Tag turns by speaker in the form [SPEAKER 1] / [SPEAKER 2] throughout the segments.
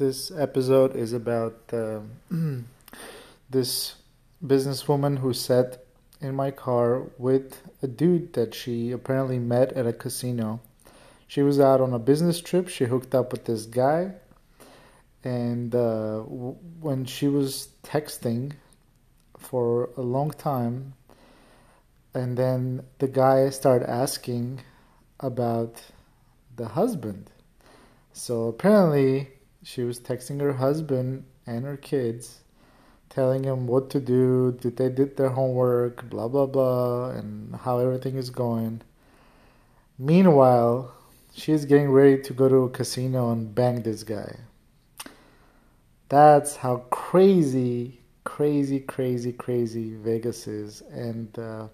[SPEAKER 1] this episode is about uh, this businesswoman who sat in my car with a dude that she apparently met at a casino. She was out on a business trip. She hooked up with this guy, and uh, w- when she was texting for a long time, and then the guy started asking about the husband. So apparently, she was texting her husband and her kids, telling them what to do, that they did their homework, blah blah blah, and how everything is going. Meanwhile, she's getting ready to go to a casino and bang this guy. That's how crazy, crazy, crazy, crazy Vegas is, and. Uh,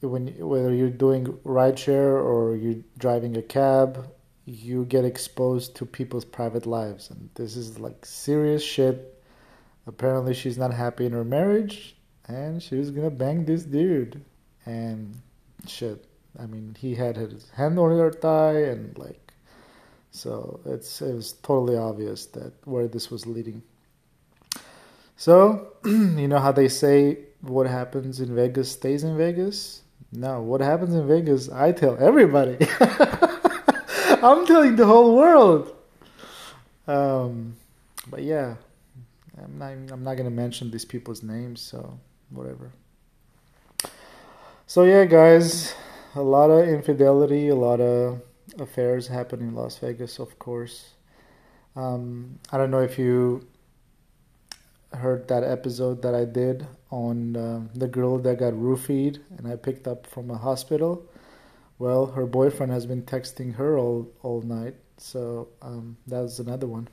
[SPEAKER 1] when whether you're doing rideshare or you're driving a cab, you get exposed to people's private lives, and this is like serious shit. Apparently, she's not happy in her marriage, and she was gonna bang this dude, and shit. I mean, he had his hand on her thigh, and like, so it's it was totally obvious that where this was leading. So, you know how they say what happens in Vegas stays in Vegas? No, what happens in Vegas, I tell everybody. I'm telling the whole world. Um, but yeah, I'm not. I'm not gonna mention these people's names, so whatever. So yeah, guys, a lot of infidelity, a lot of affairs happen in Las Vegas, of course. Um, I don't know if you heard that episode that I did on uh, the girl that got roofied and I picked up from a hospital. Well, her boyfriend has been texting her all all night, so um, that's another one.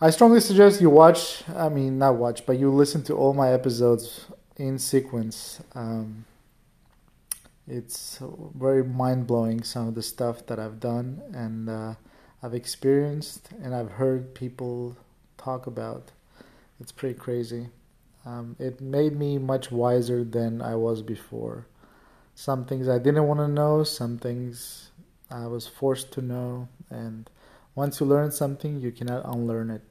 [SPEAKER 1] I strongly suggest you watch. I mean, not watch, but you listen to all my episodes in sequence. Um, it's very mind blowing some of the stuff that I've done and uh, I've experienced and I've heard people talk about. It's pretty crazy. Um, it made me much wiser than I was before. Some things I didn't want to know, some things I was forced to know, and once you learn something, you cannot unlearn it.